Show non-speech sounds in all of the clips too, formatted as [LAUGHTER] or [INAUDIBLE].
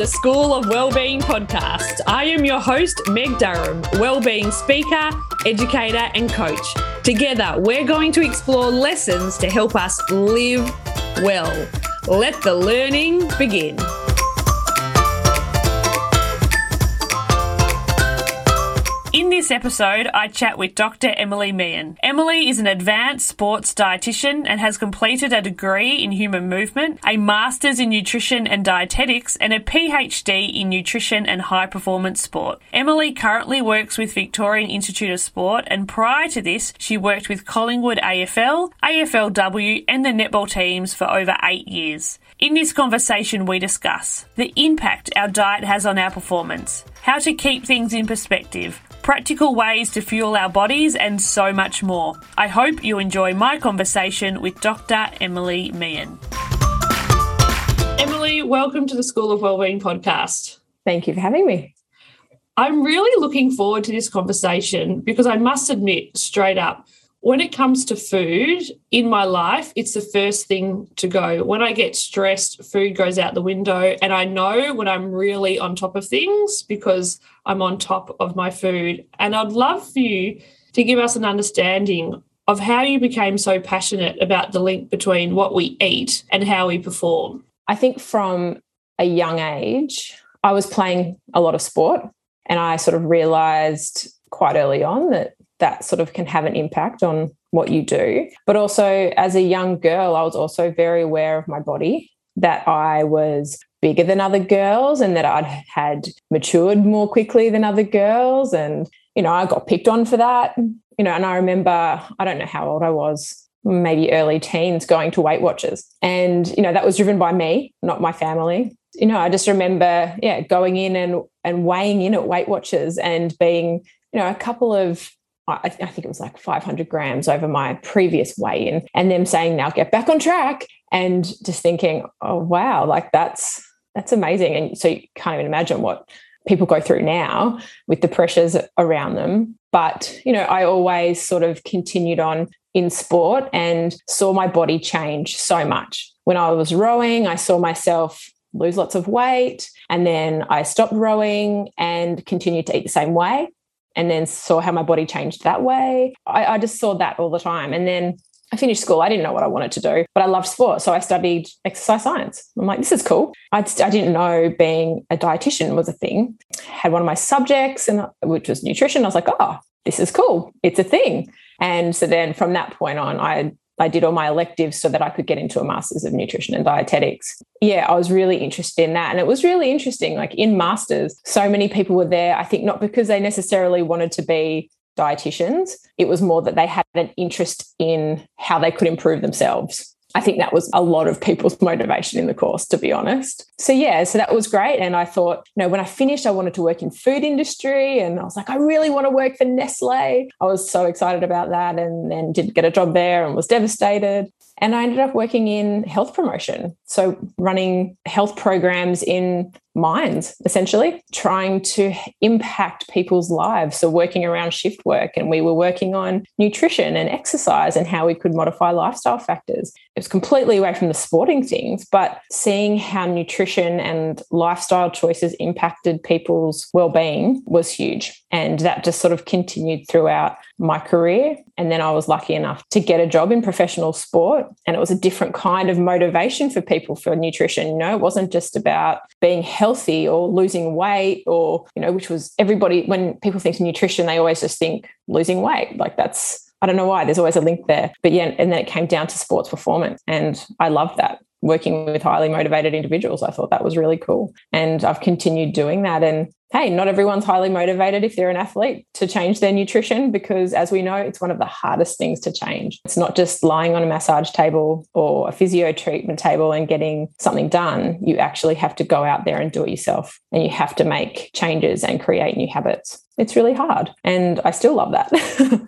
the School of Wellbeing podcast. I am your host, Meg Durham, wellbeing speaker, educator, and coach. Together, we're going to explore lessons to help us live well. Let the learning begin. In this episode, I chat with Dr. Emily Meehan. Emily is an advanced sports dietitian and has completed a degree in human movement, a master's in nutrition and dietetics, and a PhD in nutrition and high performance sport. Emily currently works with Victorian Institute of Sport, and prior to this, she worked with Collingwood AFL, AFLW, and the netball teams for over eight years. In this conversation, we discuss the impact our diet has on our performance, how to keep things in perspective, practical ways to fuel our bodies, and so much more. I hope you enjoy my conversation with Dr. Emily Meehan. Emily, welcome to the School of Wellbeing podcast. Thank you for having me. I'm really looking forward to this conversation because I must admit straight up, when it comes to food in my life, it's the first thing to go. When I get stressed, food goes out the window. And I know when I'm really on top of things because I'm on top of my food. And I'd love for you to give us an understanding of how you became so passionate about the link between what we eat and how we perform. I think from a young age, I was playing a lot of sport. And I sort of realized quite early on that that sort of can have an impact on what you do. But also, as a young girl, I was also very aware of my body, that I was bigger than other girls and that I'd had matured more quickly than other girls. And, you know, I got picked on for that. You know, and I remember, I don't know how old I was, maybe early teens going to Weight Watchers. And, you know, that was driven by me, not my family. You know, I just remember, yeah, going in and and weighing in at Weight Watchers and being, you know, a couple of I, think it was like 500 grams over my previous weigh in, and them saying, now get back on track. And just thinking, oh, wow, like that's, that's amazing. And so you can't even imagine what people go through now with the pressures around them. But, you know, I always sort of continued on in sport and saw my body change so much. When I was rowing, I saw myself lose lots of weight. And then I stopped rowing and continued to eat the same way and then saw how my body changed that way. I, I just saw that all the time. And then I finished school. I didn't know what I wanted to do, but I loved sport. So I studied exercise science. I'm like, this is cool. I, I didn't know being a dietitian was a thing. Had one of my subjects, and which was nutrition. I was like, oh, this is cool. It's a thing. And so then from that point on, I I did all my electives so that I could get into a master's of nutrition and dietetics. Yeah, I was really interested in that. And it was really interesting. Like in masters, so many people were there, I think not because they necessarily wanted to be dietitians, it was more that they had an interest in how they could improve themselves. I think that was a lot of people's [LAUGHS] motivation in the course, to be honest. So yeah, so that was great. And I thought, you know, when I finished, I wanted to work in food industry. And I was like, I really want to work for Nestle. I was so excited about that and then didn't get a job there and was devastated. And I ended up working in health promotion. So running health programs in mines, essentially, trying to impact people's lives. So, working around shift work, and we were working on nutrition and exercise and how we could modify lifestyle factors. It was completely away from the sporting things, but seeing how nutrition and lifestyle choices impacted people's well-being was huge. And that just sort of continued throughout my career. And then I was lucky enough to get a job in professional sport. And it was a different kind of motivation for people for nutrition. You know, it wasn't just about being healthy or losing weight or, you know, which was everybody, when people think nutrition, they always just think losing weight. Like that's, I don't know why, there's always a link there. But yeah, and then it came down to sports performance. And I love that working with highly motivated individuals. I thought that was really cool. And I've continued doing that. And hey, not everyone's highly motivated if they're an athlete to change their nutrition because, as we know, it's one of the hardest things to change. It's not just lying on a massage table or a physio treatment table and getting something done. You actually have to go out there and do it yourself and you have to make changes and create new habits. It's really hard. And I still love that.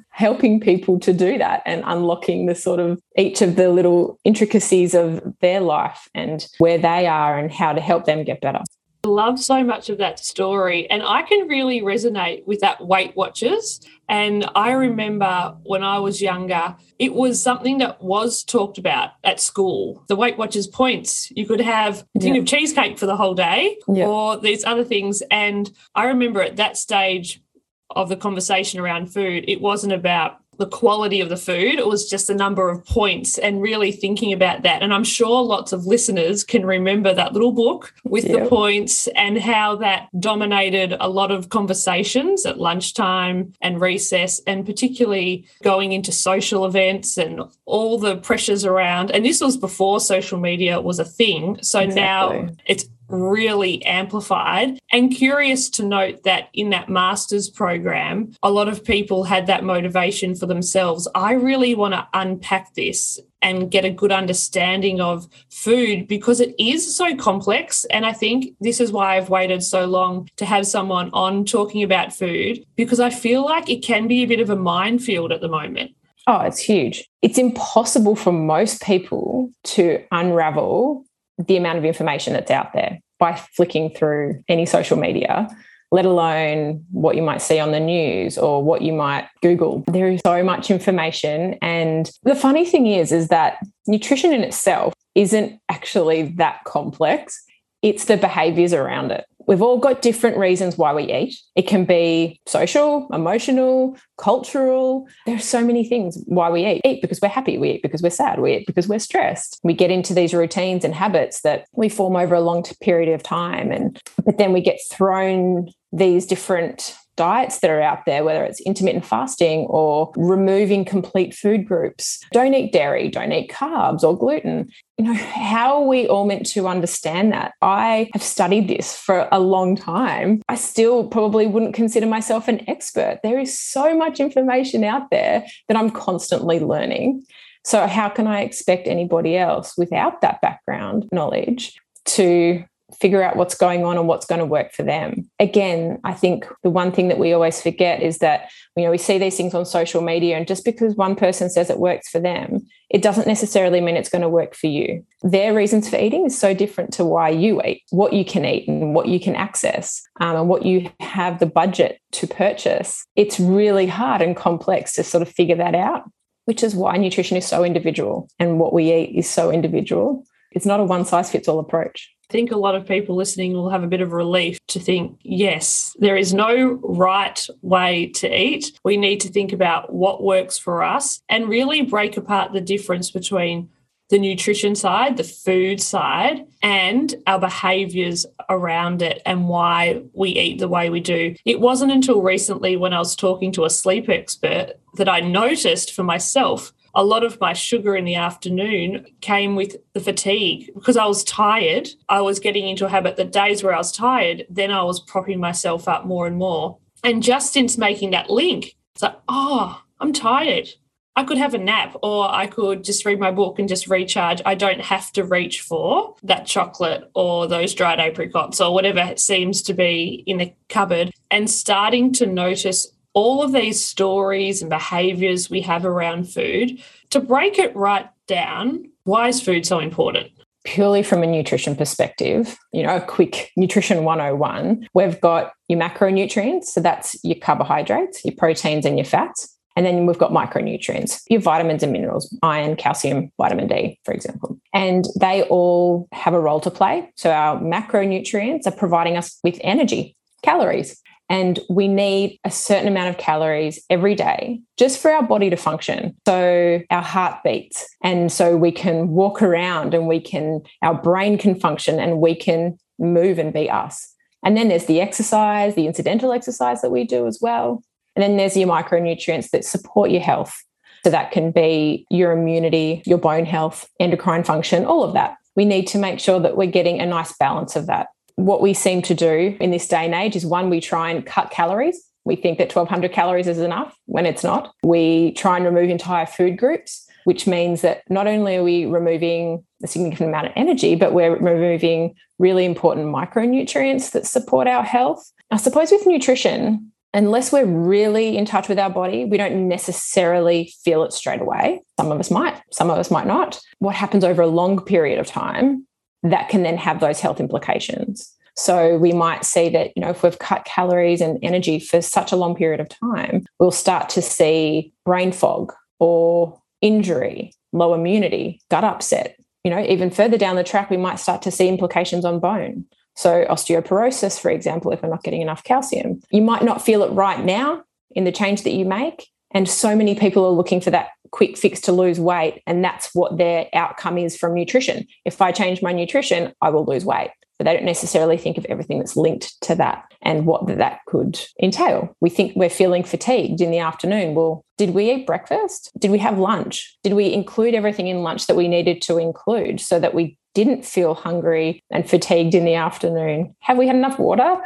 [LAUGHS] Helping people to do that and unlocking the sort of each of the little intricacies of their life and where they are and how to help them get better. I love so much of that story. And I can really resonate with that Weight Watchers. And I remember when I was younger, it was something that was talked about at school. The Weight Watchers points. You could have a tin yeah. of cheesecake for the whole day yeah. or these other things. And I remember at that stage of the conversation around food, it wasn't about the quality of the food. It was just a number of points and really thinking about that. And I'm sure lots of listeners can remember that little book with yep. the points and how that dominated a lot of conversations at lunchtime and recess, and particularly going into social events and all the pressures around. And this was before social media was a thing. So exactly. now it's really amplified. And curious to note that in that master's program, a lot of people had that motivation for themselves. I really want to unpack this and get a good understanding of food because it is so complex. And I think this is why I've waited so long to have someone on talking about food because I feel like it can be a bit of a minefield at the moment. Oh, it's huge. It's impossible for most people to unravel the amount of information that's out there by flicking through any social media, let alone what you might see on the news or what you might Google. There is so much information. And the funny thing is, is that nutrition in itself isn't actually that complex. It's the behaviors around it. We've all got different reasons why we eat. It can be social, emotional, cultural. There are so many things why we eat. Eat because we're happy. We eat because we're sad. We eat because we're stressed. We get into these routines and habits that we form over a long period of time. And but then we get thrown these different diets that are out there, whether it's intermittent fasting or removing complete food groups. Don't eat dairy, don't eat carbs or gluten. You know, how are we all meant to understand that? I have studied this for a long time. I still probably wouldn't consider myself an expert. There is so much information out there that I'm constantly learning. So, how can I expect anybody else without that background knowledge to figure out what's going on and what's going to work for them. Again, I think the one thing that we always forget is that you know we see these things on social media and just because one person says it works for them, it doesn't necessarily mean it's going to work for you. Their reasons for eating is so different to why you eat, what you can eat and what you can access um, and what you have the budget to purchase. It's really hard and complex to sort of figure that out, which is why nutrition is so individual and what we eat is so individual. It's not a one size fits all approach think a lot of people listening will have a bit of relief to think, yes, there is no right way to eat. We need to think about what works for us and really break apart the difference between the nutrition side, the food side, and our behaviors around it and why we eat the way we do. It wasn't until recently when I was talking to a sleep expert that I noticed for myself a lot of my sugar in the afternoon came with the fatigue because I was tired. I was getting into a habit that days where I was tired, then I was propping myself up more and more. And just since making that link, it's like, oh, I'm tired. I could have a nap or I could just read my book and just recharge. I don't have to reach for that chocolate or those dried apricots or whatever seems to be in the cupboard. And starting to notice all of these stories and behaviors we have around food, to break it right down, why is food so important? Purely from a nutrition perspective, you know, a quick nutrition 101, we've got your macronutrients. So that's your carbohydrates, your proteins, and your fats. And then we've got micronutrients, your vitamins and minerals, iron, calcium, vitamin D, for example. And they all have a role to play. So our macronutrients are providing us with energy, calories. And we need a certain amount of calories every day just for our body to function. So our heart beats. And so we can walk around and we can, our brain can function and we can move and be us. And then there's the exercise, the incidental exercise that we do as well. And then there's your micronutrients that support your health. So that can be your immunity, your bone health, endocrine function, all of that. We need to make sure that we're getting a nice balance of that what we seem to do in this day and age is one, we try and cut calories. We think that 1200 calories is enough when it's not. We try and remove entire food groups, which means that not only are we removing a significant amount of energy, but we're removing really important micronutrients that support our health. I suppose with nutrition, unless we're really in touch with our body, we don't necessarily feel it straight away. Some of us might, some of us might not. What happens over a long period of time that can then have those health implications. So we might see that, you know, if we've cut calories and energy for such a long period of time, we'll start to see brain fog or injury, low immunity, gut upset. You know, even further down the track, we might start to see implications on bone. So, osteoporosis, for example, if we're not getting enough calcium, you might not feel it right now in the change that you make. And so many people are looking for that quick fix to lose weight. And that's what their outcome is from nutrition. If I change my nutrition, I will lose weight. But they don't necessarily think of everything that's linked to that and what that could entail. We think we're feeling fatigued in the afternoon. Well, did we eat breakfast? Did we have lunch? Did we include everything in lunch that we needed to include so that we didn't feel hungry and fatigued in the afternoon? Have we had enough water?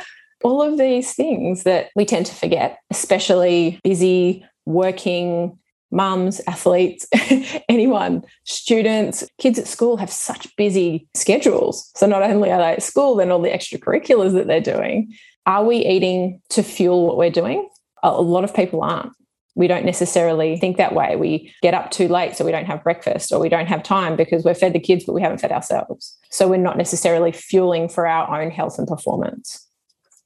All of these things that we tend to forget, especially busy, working, mums, athletes, [LAUGHS] anyone, students, kids at school have such busy schedules. So not only are they at school, then all the extracurriculars that they're doing. Are we eating to fuel what we're doing? A lot of people aren't. We don't necessarily think that way. We get up too late, so we don't have breakfast, or we don't have time because we're fed the kids, but we haven't fed ourselves. So we're not necessarily fueling for our own health and performance.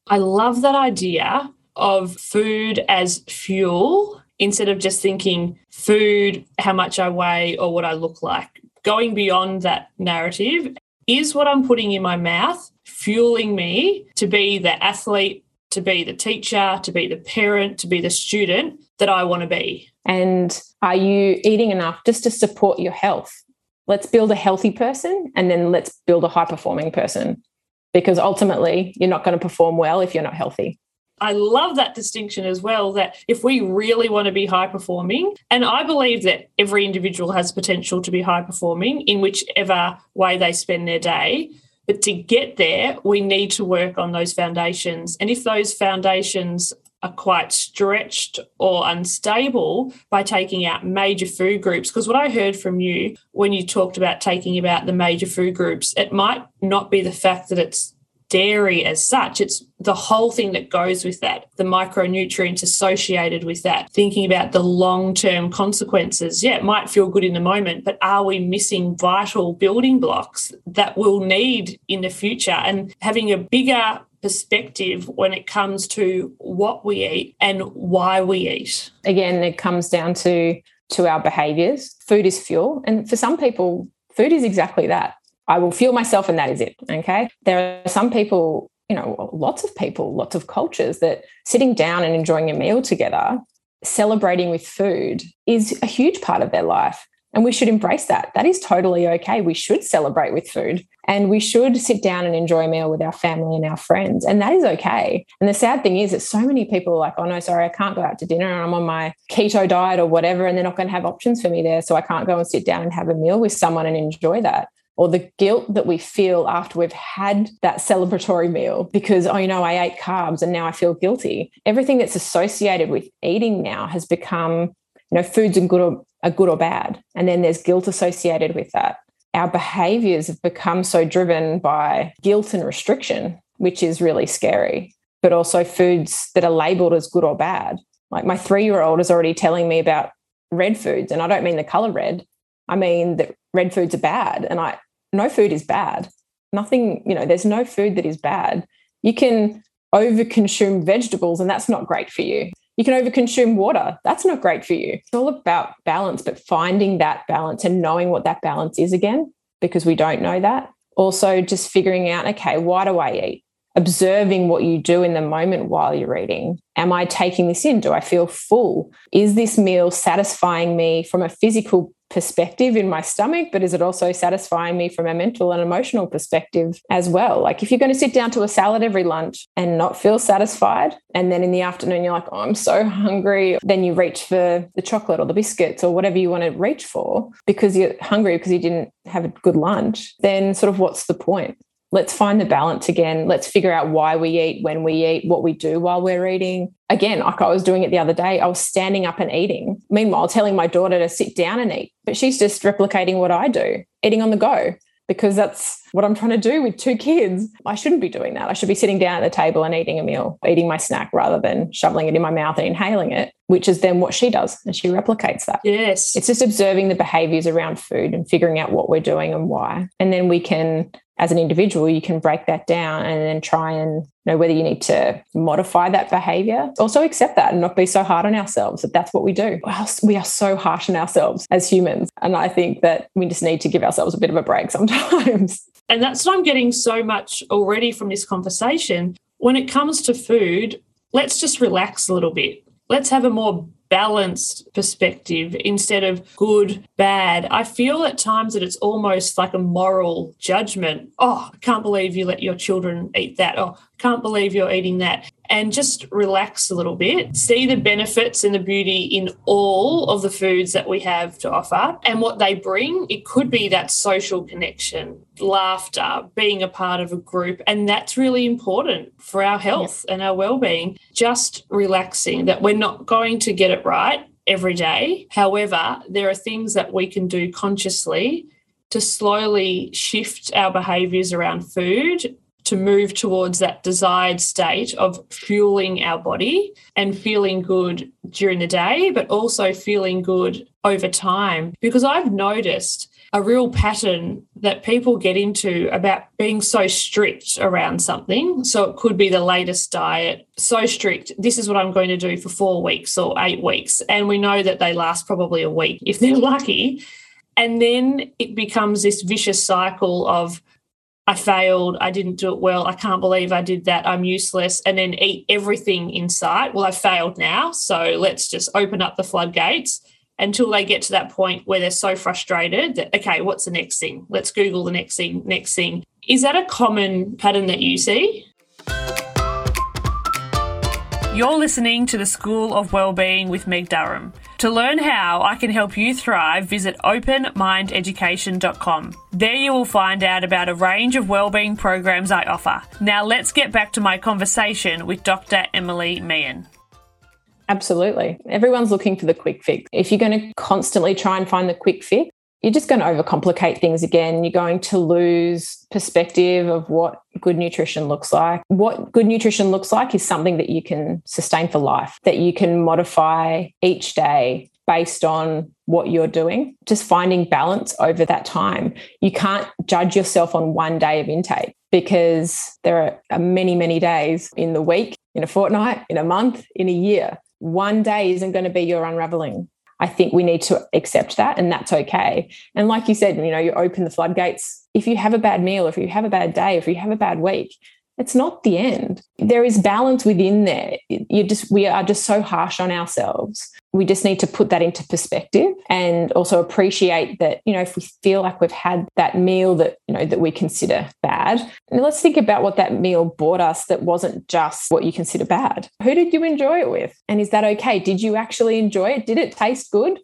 I love that idea of food as fuel instead of just thinking food, how much I weigh, or what I look like. Going beyond that narrative is what I'm putting in my mouth fueling me to be the athlete, to be the teacher, to be the parent, to be the student that I want to be. And are you eating enough just to support your health? Let's build a healthy person and then let's build a high performing person because ultimately you're not going to perform well if you're not healthy. I love that distinction as well that if we really want to be high performing, and I believe that every individual has potential to be high performing in whichever way they spend their day. But to get there, we need to work on those foundations. And if those foundations are quite stretched or unstable by taking out major food groups. Because what I heard from you when you talked about taking about the major food groups, it might not be the fact that it's dairy as such. It's the whole thing that goes with that, the micronutrients associated with that, thinking about the long term consequences. Yeah, it might feel good in the moment, but are we missing vital building blocks that we'll need in the future? And having a bigger perspective when it comes to what we eat and why we eat. Again, it comes down to to our behaviors. Food is fuel, and for some people, food is exactly that. I will fuel myself and that is it. Okay. There are some people, you know, lots of people, lots of cultures that sitting down and enjoying a meal together, celebrating with food is a huge part of their life. And we should embrace that. That is totally okay. We should celebrate with food and we should sit down and enjoy a meal with our family and our friends. And that is okay. And the sad thing is that so many people are like, oh no, sorry, I can't go out to dinner and I'm on my keto diet or whatever. And they're not going to have options for me there. So I can't go and sit down and have a meal with someone and enjoy that or the guilt that we feel after we've had that celebratory meal because, oh, you know, I ate carbs and now I feel guilty. Everything that's associated with eating now has become, you know, foods are good or, are good or bad. And then there's guilt associated with that. Our behaviors have become so driven by guilt and restriction, which is really scary, but also foods that are labeled as good or bad. Like my three year old is already telling me about red foods, and I don't mean the color red. I mean that red foods are bad. And I no food is bad. Nothing, you know, there's no food that is bad. You can overconsume vegetables, and that's not great for you. You can overconsume water. That's not great for you. It's all about balance, but finding that balance and knowing what that balance is again, because we don't know that. Also, just figuring out, okay, why do I eat? Observing what you do in the moment while you're eating. Am I taking this in? Do I feel full? Is this meal satisfying me from a physical perspective in my stomach, but is it also satisfying me from a mental and emotional perspective as well? Like if you're going to sit down to a salad every lunch and not feel satisfied, and then in the afternoon you're like, oh, I'm so [LAUGHS] hungry, then you reach for the chocolate or the biscuits or whatever you want to reach for because you're hungry because you didn't have a good lunch, then sort of what's the point? Let's find the balance again. Let's figure out why we eat, when we eat, what we do while we're eating. Again, like I was doing it the other day, I was standing up and eating. Meanwhile, telling my daughter to sit down and eat, but she's just replicating what I do, eating on the go because that's what I'm trying to do with two kids. I shouldn't be doing that. I should be sitting down at the table and eating a meal, eating my snack rather than shoveling it in my mouth and inhaling it, which is then what she does. And she replicates that. Yes. It's just observing the behaviors around food and figuring out what we're doing and why. And then we can as an individual, you can break that down and then try and know whether you need to modify that behavior. Also, accept that and not be so hard on ourselves that that's what we do. We are so harsh on ourselves as humans. And I think that we just need to give ourselves a bit of a break [LAUGHS] sometimes. And that's what I'm getting so much already from this conversation. When it comes to food, let's just relax a little bit. Let's have a more balanced perspective instead of good, bad. I feel at times that it's almost like a moral judgment. Oh, I can't believe you let your children eat that. Oh, I can't believe you're eating that. And just relax a little bit, see the benefits and the beauty in all of the foods that we have to offer and what they bring. It could be that social connection, laughter, being a part of a group. And that's really important for our health and our well being. Just relaxing that we're not going to get it right every day. However, there are things that we can do consciously to slowly shift our behaviors around food to move towards that desired state of fueling our body and feeling good during the day, but also feeling good over time. Because I've noticed a real pattern that people get into about being so strict around something. So it could be the latest diet, so strict, this is what I'm going to do for four weeks or eight weeks. And we know that they last probably a week if they're [LAUGHS] lucky. And then it becomes this vicious cycle of, I failed. I didn't do it well. I can't believe I did that. I'm useless. And then eat everything in sight. Well, I failed now. So let's just open up the floodgates until they get to that point where they're so frustrated that, okay, what's the next thing? Let's Google the next thing, next thing. Is that a common pattern that you see? You're listening to the School of Wellbeing with Meg Durham. To learn how I can help you thrive, visit openmindeducation.com. There you will find out about a range of wellbeing programs I offer. Now let's get back to my conversation with Dr. Emily Meehan. Absolutely. Everyone's looking for the quick fix. If you're going to constantly try and find the quick fix, you're just going to overcomplicate things again. You're going to lose perspective of what good nutrition looks like. What good nutrition looks like is something that you can sustain for life, that you can modify each day based on what you're doing, just finding balance over that time. You can't judge yourself on one day of intake because there are many, many days in the week, in a fortnight, in a month, in a year. One day isn't going to be your unraveling. I think we need to accept that and that's okay. And like you said, you know, you open the floodgates. If you have a bad meal, if you have a bad day, if you have a bad week, it's not the end. There is balance within there. You just we are just so harsh on ourselves. We just need to put that into perspective and also appreciate that, you know, if we feel like we've had that meal that, you know, that we consider bad, let's think about what that meal brought us that wasn't just what you consider bad. Who did you enjoy it with? And is that okay? Did you actually enjoy it? Did it taste good?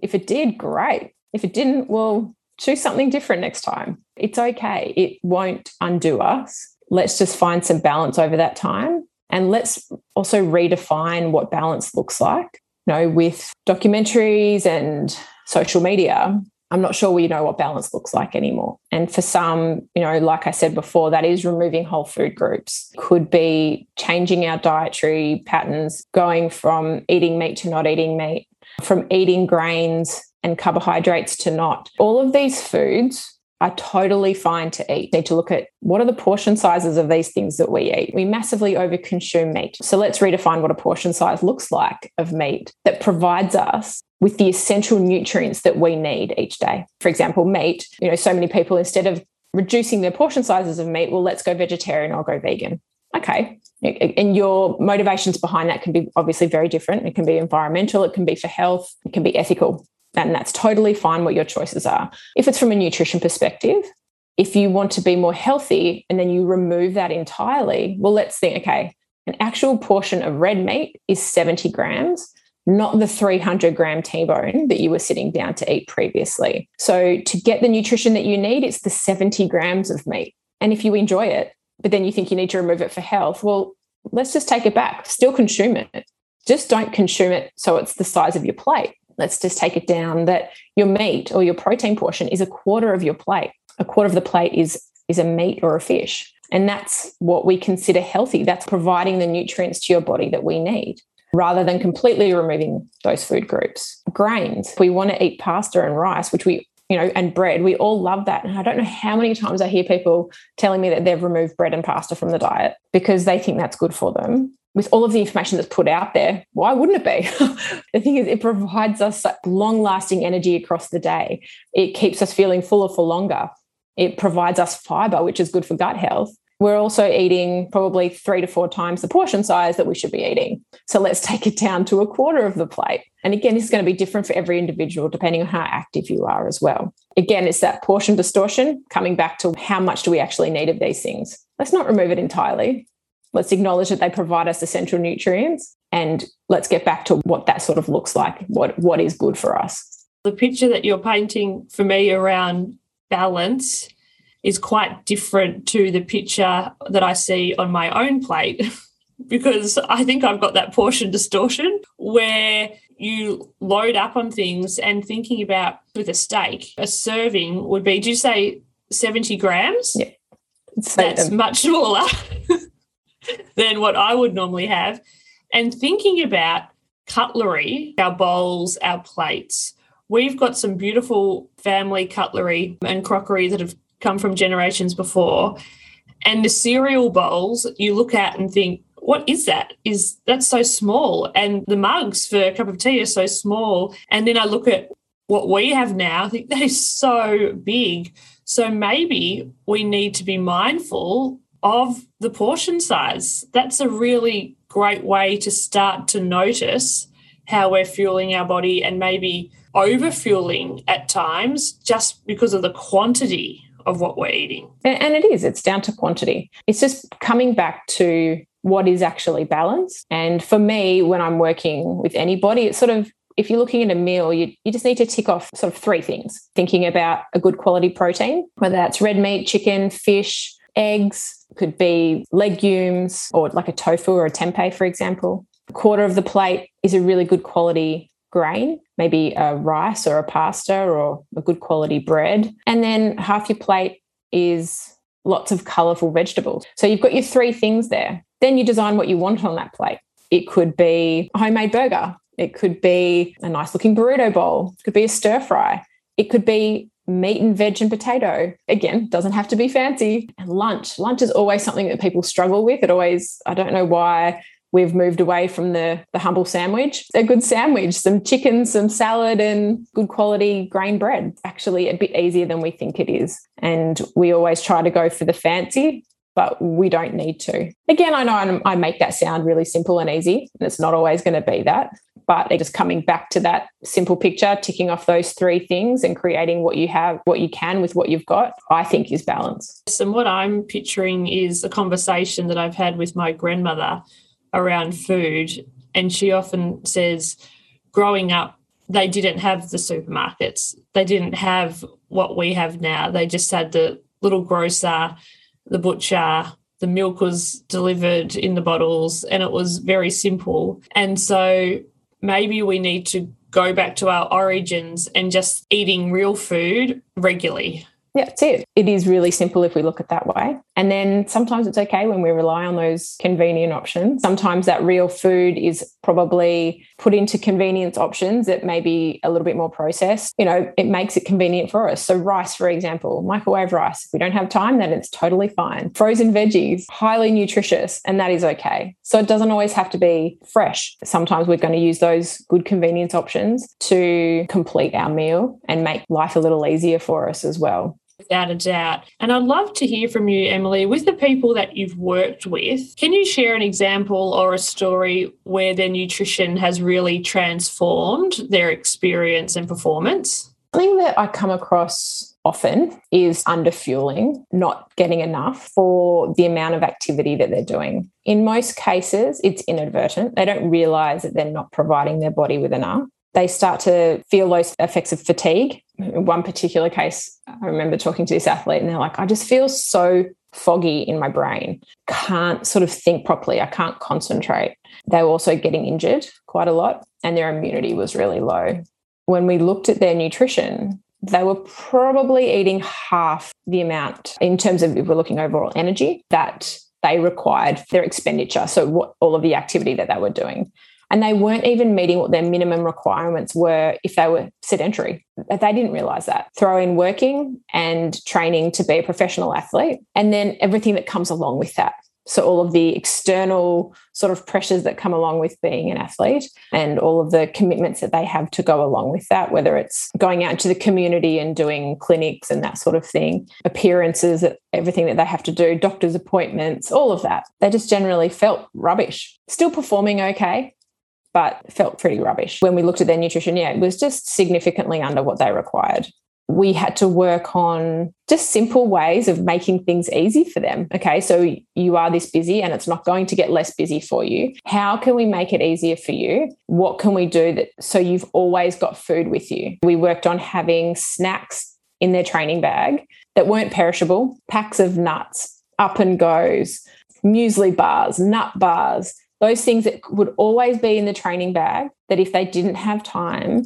If it did, great. If it didn't, well, choose something different next time. It's okay. It won't undo us let's just find some balance over that time. And let's also redefine what balance looks like. You know, with documentaries and social media, I'm not sure we know what balance looks like anymore. And for some, you know, like I said before, that is removing whole food groups, could be changing our dietary patterns, going from eating meat to not eating meat, from eating grains and carbohydrates to not. All of these foods are totally fine to eat. Need to look at what are the portion sizes of these things that we eat. We massively overconsume meat. So let's redefine what a portion size looks like of meat that provides us with the essential nutrients that we need each day. For example, meat, you know, so many people instead of reducing their portion sizes of meat, well, let's go vegetarian or go vegan. Okay. And your motivations behind that can be obviously very different. It can be environmental, it can be for health, it can be ethical. And that's totally fine what your choices are. If it's from a nutrition perspective, if you want to be more healthy and then you remove that entirely, well, let's think okay, an actual portion of red meat is 70 grams, not the 300 gram T bone that you were sitting down to eat previously. So, to get the nutrition that you need, it's the 70 grams of meat. And if you enjoy it, but then you think you need to remove it for health, well, let's just take it back. Still consume it. Just don't consume it so it's the size of your plate let's just take it down that your meat or your protein portion is a quarter of your plate. A quarter of the plate is is a meat or a fish. And that's what we consider healthy. That's providing the nutrients to your body that we need rather than completely removing those food groups. Grains, we want to eat pasta and rice, which we you know, and bread. We all love that. And I don't know how many times I hear people telling me that they've removed bread and pasta from the diet because they think that's good for them. With all of the information that's put out there, why wouldn't it be? [LAUGHS] the thing is, it provides us long lasting energy across the day. It keeps us feeling fuller for longer. It provides us fiber, which is good for gut health we're also eating probably three to four times the portion size that we should be eating. So let's [LAUGHS] take it down to a quarter of the plate. And again, is going to be different for every individual depending on how active you are as well. Again, it's that portion distortion coming back to how much do we actually need of these things. Let's not remove it entirely. Let's acknowledge that they provide us essential nutrients and let's get back to what that sort of looks like, what, what is good for us. The picture that you're painting for me around balance is quite different to the picture that I see on my own plate [LAUGHS] because I think I've got that portion distortion where you load up on things and thinking about with a steak, a serving would be, do you say 70 grams? Yeah. That's much smaller [LAUGHS] than what I would normally have. And thinking about cutlery, our bowls, our plates, we've got some beautiful family cutlery and crockery that have come from generations before. And the cereal bowls you look at and think, what is that? Is that's so small? And the mugs for a cup of tea are so small. And then I look at what we have now, I think that is so big. So maybe we need to be mindful of the portion size. That's a really great way to start to notice how we're fueling our body and maybe over fueling at times just because of the quantity of what we're eating. And it is, it's down to quantity. It's just coming back to what is actually balance. And for me, when I'm working with anybody, it's sort of if you're looking at a meal, you, you just need to tick off sort of three things thinking about a good quality protein, whether that's red meat, chicken, fish, eggs, could be legumes or like a tofu or a tempeh, for example. A quarter of the plate is a really good quality grain, maybe a rice or a pasta or a good quality bread. And then half your plate is lots of colorful vegetables. So you've got your three things there. Then you design what you want on that plate. It could be a homemade burger. It could be a nice looking burrito bowl. It could be a stir fry. It could be meat and veg and potato. Again, doesn't have to be fancy. And lunch. Lunch is always something that people struggle with. It always, I don't know why we've moved away from the, the humble sandwich. A good sandwich, some chicken, some salad, and good quality grain bread. Actually, a bit easier than we think it is. And we always try to go for the fancy, but we don't need to. Again, I know I make that sound really simple and easy, and it's not always going to be that. But they're just coming back to that simple picture, ticking off those three things and creating what you have, what you can with what you've got, I think is balance. And what I'm picturing is a conversation that I've had with my grandmother around food. And she often says, growing up, they didn't have the supermarkets. They didn't have what we have now. They just had the little grocer, the butcher, the milk was delivered in the bottles, and it was very simple. And so maybe we need to go back to our origins and just eating real food regularly. Yeah, that's it. It is really simple if we look at that way. And then sometimes it's okay when we rely on those convenient options. Sometimes that real food is probably put into convenience options that may be a little bit more processed. You know, it makes it convenient for us. So, rice, for example, microwave rice. If we don't have time, then it's totally fine. Frozen veggies, highly nutritious, and that is okay. So, it doesn't always have to be fresh. Sometimes we're going to use those good convenience options to complete our meal and make life a little easier for us as well without a doubt. And I'd love to hear from you, Emily, with the people that you've worked with. Can you share an example or a story where their nutrition has really transformed their experience and performance? Something that I come across often is underfueling, not getting enough for the amount of activity that they're doing. In most cases, it's inadvertent. They don't realize that they're not providing their body with enough they start to feel those effects of fatigue. In one particular case, I remember talking to this athlete, and they're like, I just feel so foggy in my brain, can't sort of think properly, I can't concentrate. They were also getting injured quite a lot, and their immunity was really low. When we looked at their nutrition, they were probably eating half the amount in terms of if we're looking overall energy that they required their expenditure. So, what all of the activity that they were doing. And they weren't even meeting what their minimum requirements were if they were sedentary. They didn't realize that. Throw in working and training to be a professional athlete, and then everything that comes along with that. So, all of the external sort of pressures that come along with being an athlete and all of the commitments that they have to go along with that, whether it's going out into the community and doing clinics and that sort of thing, appearances, everything that they have to do, doctor's appointments, all of that. They just generally felt rubbish. Still performing okay, but felt pretty rubbish. When we looked at their nutrition, yeah, it was just significantly under what they required we had to work on just simple ways of making things easy for them. Okay, so you are this busy and it's not going to get less busy for you. How can we make it easier for you? What can we do that so you've always got food with you? We worked on having snacks in their training bag that weren't perishable, packs of nuts, up and goes, muesli bars, nut bars, those things that would always be in the training bag that if they didn't have time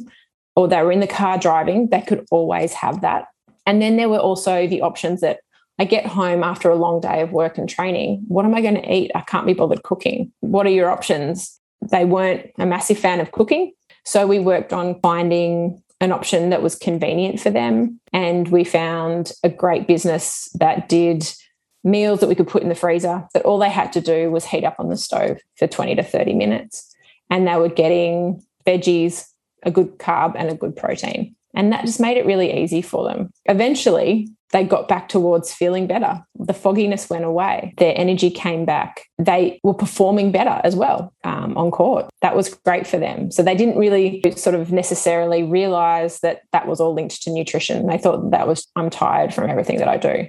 or they were in the car driving, they could always have that. And then there were also the options that I get home after a long day of work and training. What am I going to eat? I can't be bothered cooking. What are your options? They weren't a massive fan of cooking. So we worked on finding an option that was convenient for them. And we found a great business that did meals that we could put in the freezer that all they had to do was heat up on the stove for 20 to 30 minutes. And they were getting veggies, a good carb and a good protein. And that just made it really easy for them. Eventually, they got back towards feeling better. The fogginess went away. Their energy came back. They were performing better as well um, on court. That was great for them. So they didn't really sort of necessarily realize that that was all linked to nutrition. They thought that was, I'm tired from everything that I do.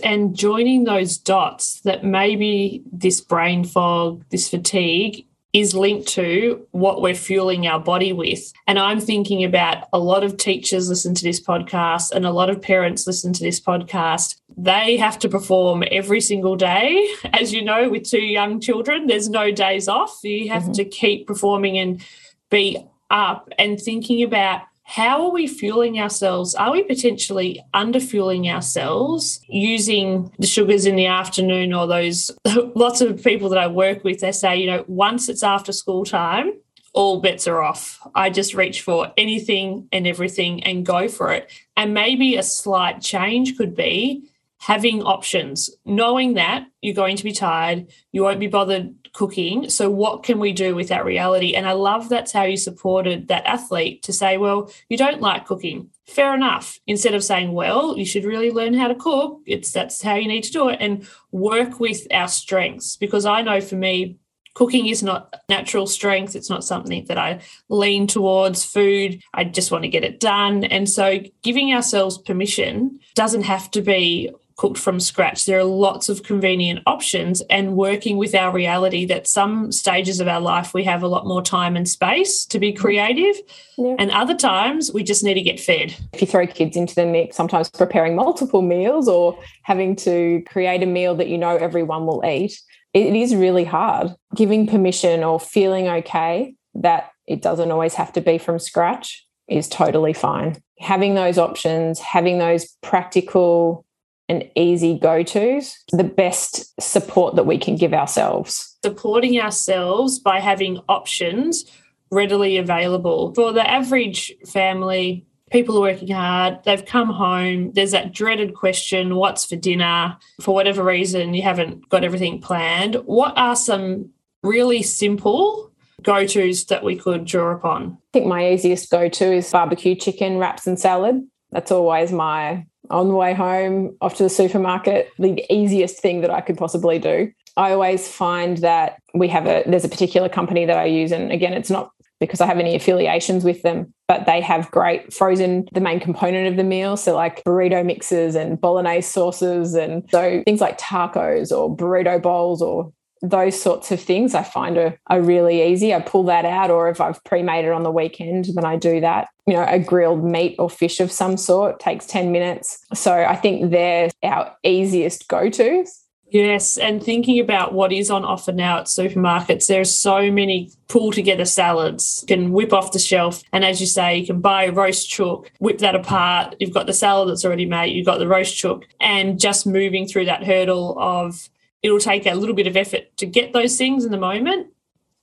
And joining those dots that maybe this brain fog, this fatigue is linked to what we're fueling our body with. And I'm thinking about a lot of teachers listen to this podcast and a lot of parents listen to this podcast. They have to perform every single day. [LAUGHS] As you know, with two young children, there's no days off. You have mm-hmm. to keep performing and be up and thinking about how are we fueling ourselves? Are we potentially under fueling ourselves using the sugars in the afternoon or those [LAUGHS] lots of people that I work with, they say, you know, once it's after school time, all bets are off. I just reach for anything and everything and go for it. And maybe a slight change could be having options, knowing that you're going to be tired, you won't be bothered cooking. So, what can we do with that reality? And I love that's how you supported that athlete to say, well, you don't like cooking. Fair enough. Instead of saying, well, you should really learn how to cook, it's that's how you need to do it and work with our strengths. Because I know for me, cooking is not natural strength. It's not something that I lean towards food. I just want to get it done. And so giving ourselves permission doesn't have to be cooked from scratch. There are lots of convenient options, and working with our reality that some stages of our life we have a lot more time and space to be mm-hmm. creative, yeah. and other times we just need to get fed. If you throw kids into the mix, sometimes preparing multiple meals or having to create a meal that you know everyone will eat, it is really hard. Giving permission or feeling okay that it doesn't always have to be from scratch is totally fine. Having those options, having those practical and easy go tos, the best support that we can give ourselves. Supporting ourselves by having options readily available. For the average family, people are working hard, they've come home, there's that dreaded question what's for dinner? For whatever reason, you haven't got everything planned. What are some really simple go tos that we could draw upon? I think my easiest go to is barbecue chicken, wraps, and salad. That's always my on the way home, off to the supermarket, the easiest thing that I could possibly do. I always find that we have a there's a particular company that I use, and again, it's not because I have any affiliations with them, but they have great frozen, the main component of the meal. So, like burrito mixes and bolognese sauces, and so things like tacos or burrito bowls or those sorts of things I find are, are really easy. I pull that out, or if I've pre made it on the weekend, then I do that. You know, a grilled meat or fish of some sort takes 10 minutes. So I think they're our easiest go tos. Yes, and thinking about what is on offer now at supermarkets, there's so many pull together salads. You can whip off the shelf, and as you say, you can buy a roast chook, whip that apart. You've got the salad that's already made, you've got the roast chook, and just moving through that hurdle of it'll take a little bit of effort to get those things in the moment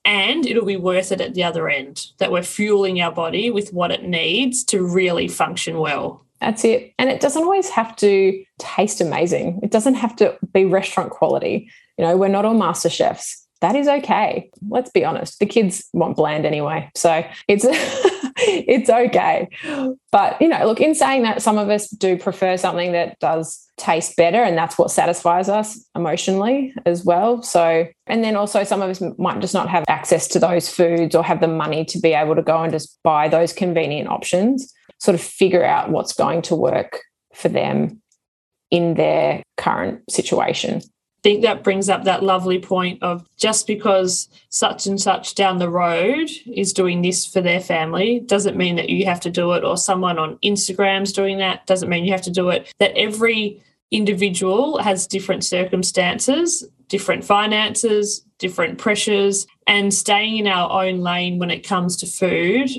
and it'll be worth it at the other end that we're fueling our body with what it needs to really function well. That's it. And it doesn't always have to taste amazing. It doesn't have to be restaurant quality. You know, we're not all master chefs. That is okay. Let's be honest. The kids want bland anyway. So it's [LAUGHS] it's okay. But, you know, look, in saying that, some of us do prefer something that does taste better, and that's what satisfies us emotionally as well. So, and then also some of us might just not have access to those foods or have the money to be able to go and just buy those convenient options, sort of figure out what's going to work for them in their current situation think that brings up that lovely point of just because such and such down the road is doing this for their family doesn't mean that you have to do it, or someone on Instagram's doing that doesn't mean you have to do it. That every individual has different circumstances, different finances, different pressures, and staying in our own lane when it comes to food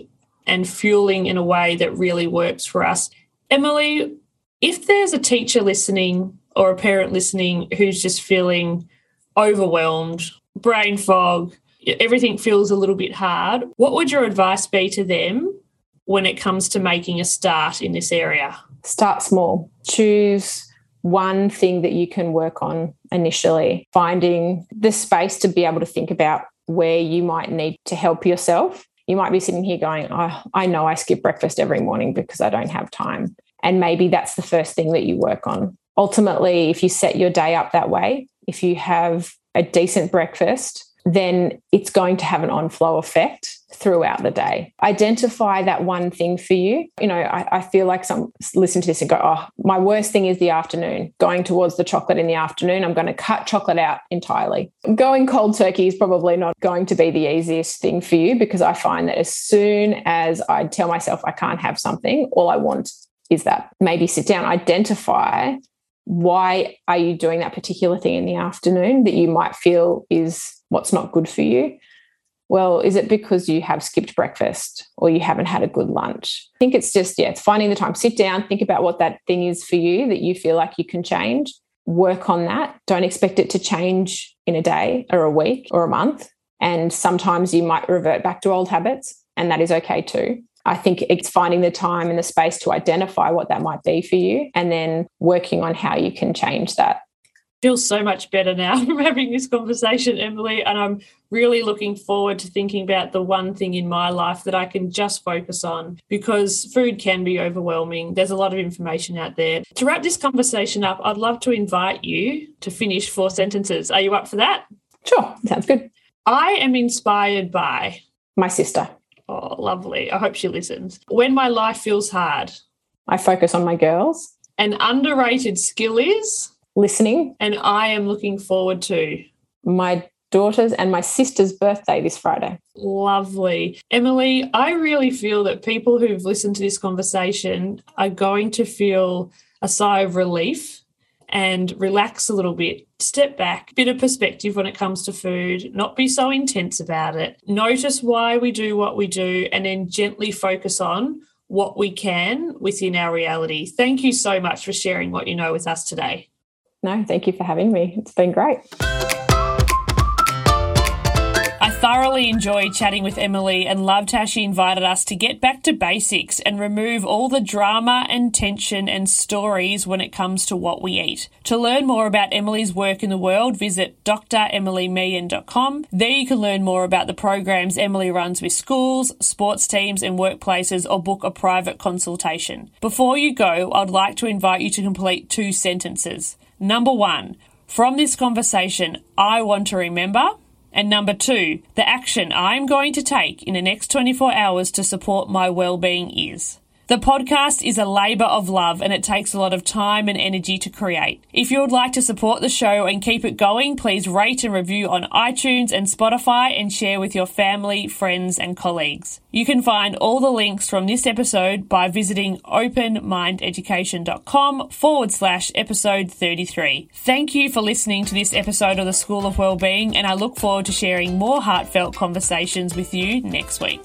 and fueling in a way that really works for us. Emily, if there's a teacher listening or a parent listening who's just feeling overwhelmed, brain fog, everything feels a little bit hard, what would your advice be to them when it comes to making a start in this area? Start small. Choose one thing that you can work on initially, finding the space to be able to think about where you might need to help yourself. You might be sitting here going, oh, I know I skip breakfast every morning because I don't have time. And maybe that's the first thing that you work on ultimately, if you set your day up that way, if you have a decent breakfast, then it's going to have an on flow effect throughout the day. Identify that one thing for you. You know, I, I, feel like some listen to this and go, oh, my worst thing is the afternoon, going towards the chocolate in the afternoon. I'm going to cut chocolate out entirely. Going cold turkey is probably not going to be the easiest thing for you because I find that as soon as I tell myself I can't have something, all I want is that. Maybe sit down, identify why are you doing that particular thing in the afternoon that you might feel is what's not good for you? Well, is it because you have skipped breakfast or you haven't had a good lunch? I think it's just, yeah, it's finding the time. Sit down, think about what that thing is for you that you feel like you can change. Work on that. Don't expect it to change in a day or a week or a month. And sometimes you might revert back to old habits, and that is okay too. I think it's finding the time and the space to identify what that might be for you and then working on how you can change that. Feels so much better now [LAUGHS] from having this conversation, Emily. And I'm really looking forward to thinking about the one thing in my life that I can just focus on because food can be overwhelming. There's a lot of information out there. To wrap this conversation up, I'd love to invite you to finish four sentences. Are you up for that? Sure, sounds good. I am inspired by my sister. Oh, lovely. I hope she listens. When my life feels hard, I focus on my girls. An underrated skill is listening. And I am looking forward to my daughter's and my sister's birthday this Friday. Lovely. Emily, I really feel that people who've listened to this conversation are going to feel a sigh of relief and relax a little bit, step back, bit of perspective when it comes to food, not be so intense about it. Notice why we do what we do, and then gently focus on what we can within our reality. Thank you so much for sharing what you know with us today. No, thank you for having me. It's been great thoroughly enjoyed chatting with Emily and loved how she invited us to get back to basics and remove all the drama and tension and stories when it comes to what we eat. To learn more about Emily's work in the world, visit dremilymeehan.com. There you can learn more about the programs Emily runs with schools, sports teams, and workplaces or book a private consultation. Before you go, I'd like to invite you to complete two sentences. Number one, from this conversation, I want to remember and number two, the action I'm going to take in the next 24 hours to support my well-being is. The podcast is a labour of love and it takes a lot of time and energy to create. If you would like to support the show and keep it going, please rate and review on iTunes and Spotify and share with your family, friends, and colleagues. You can find all the links from this episode by visiting openmindeducation.com forward slash episode 33. Thank you for listening to this episode of the School of Wellbeing, and I look forward to sharing more heartfelt conversations with you next week.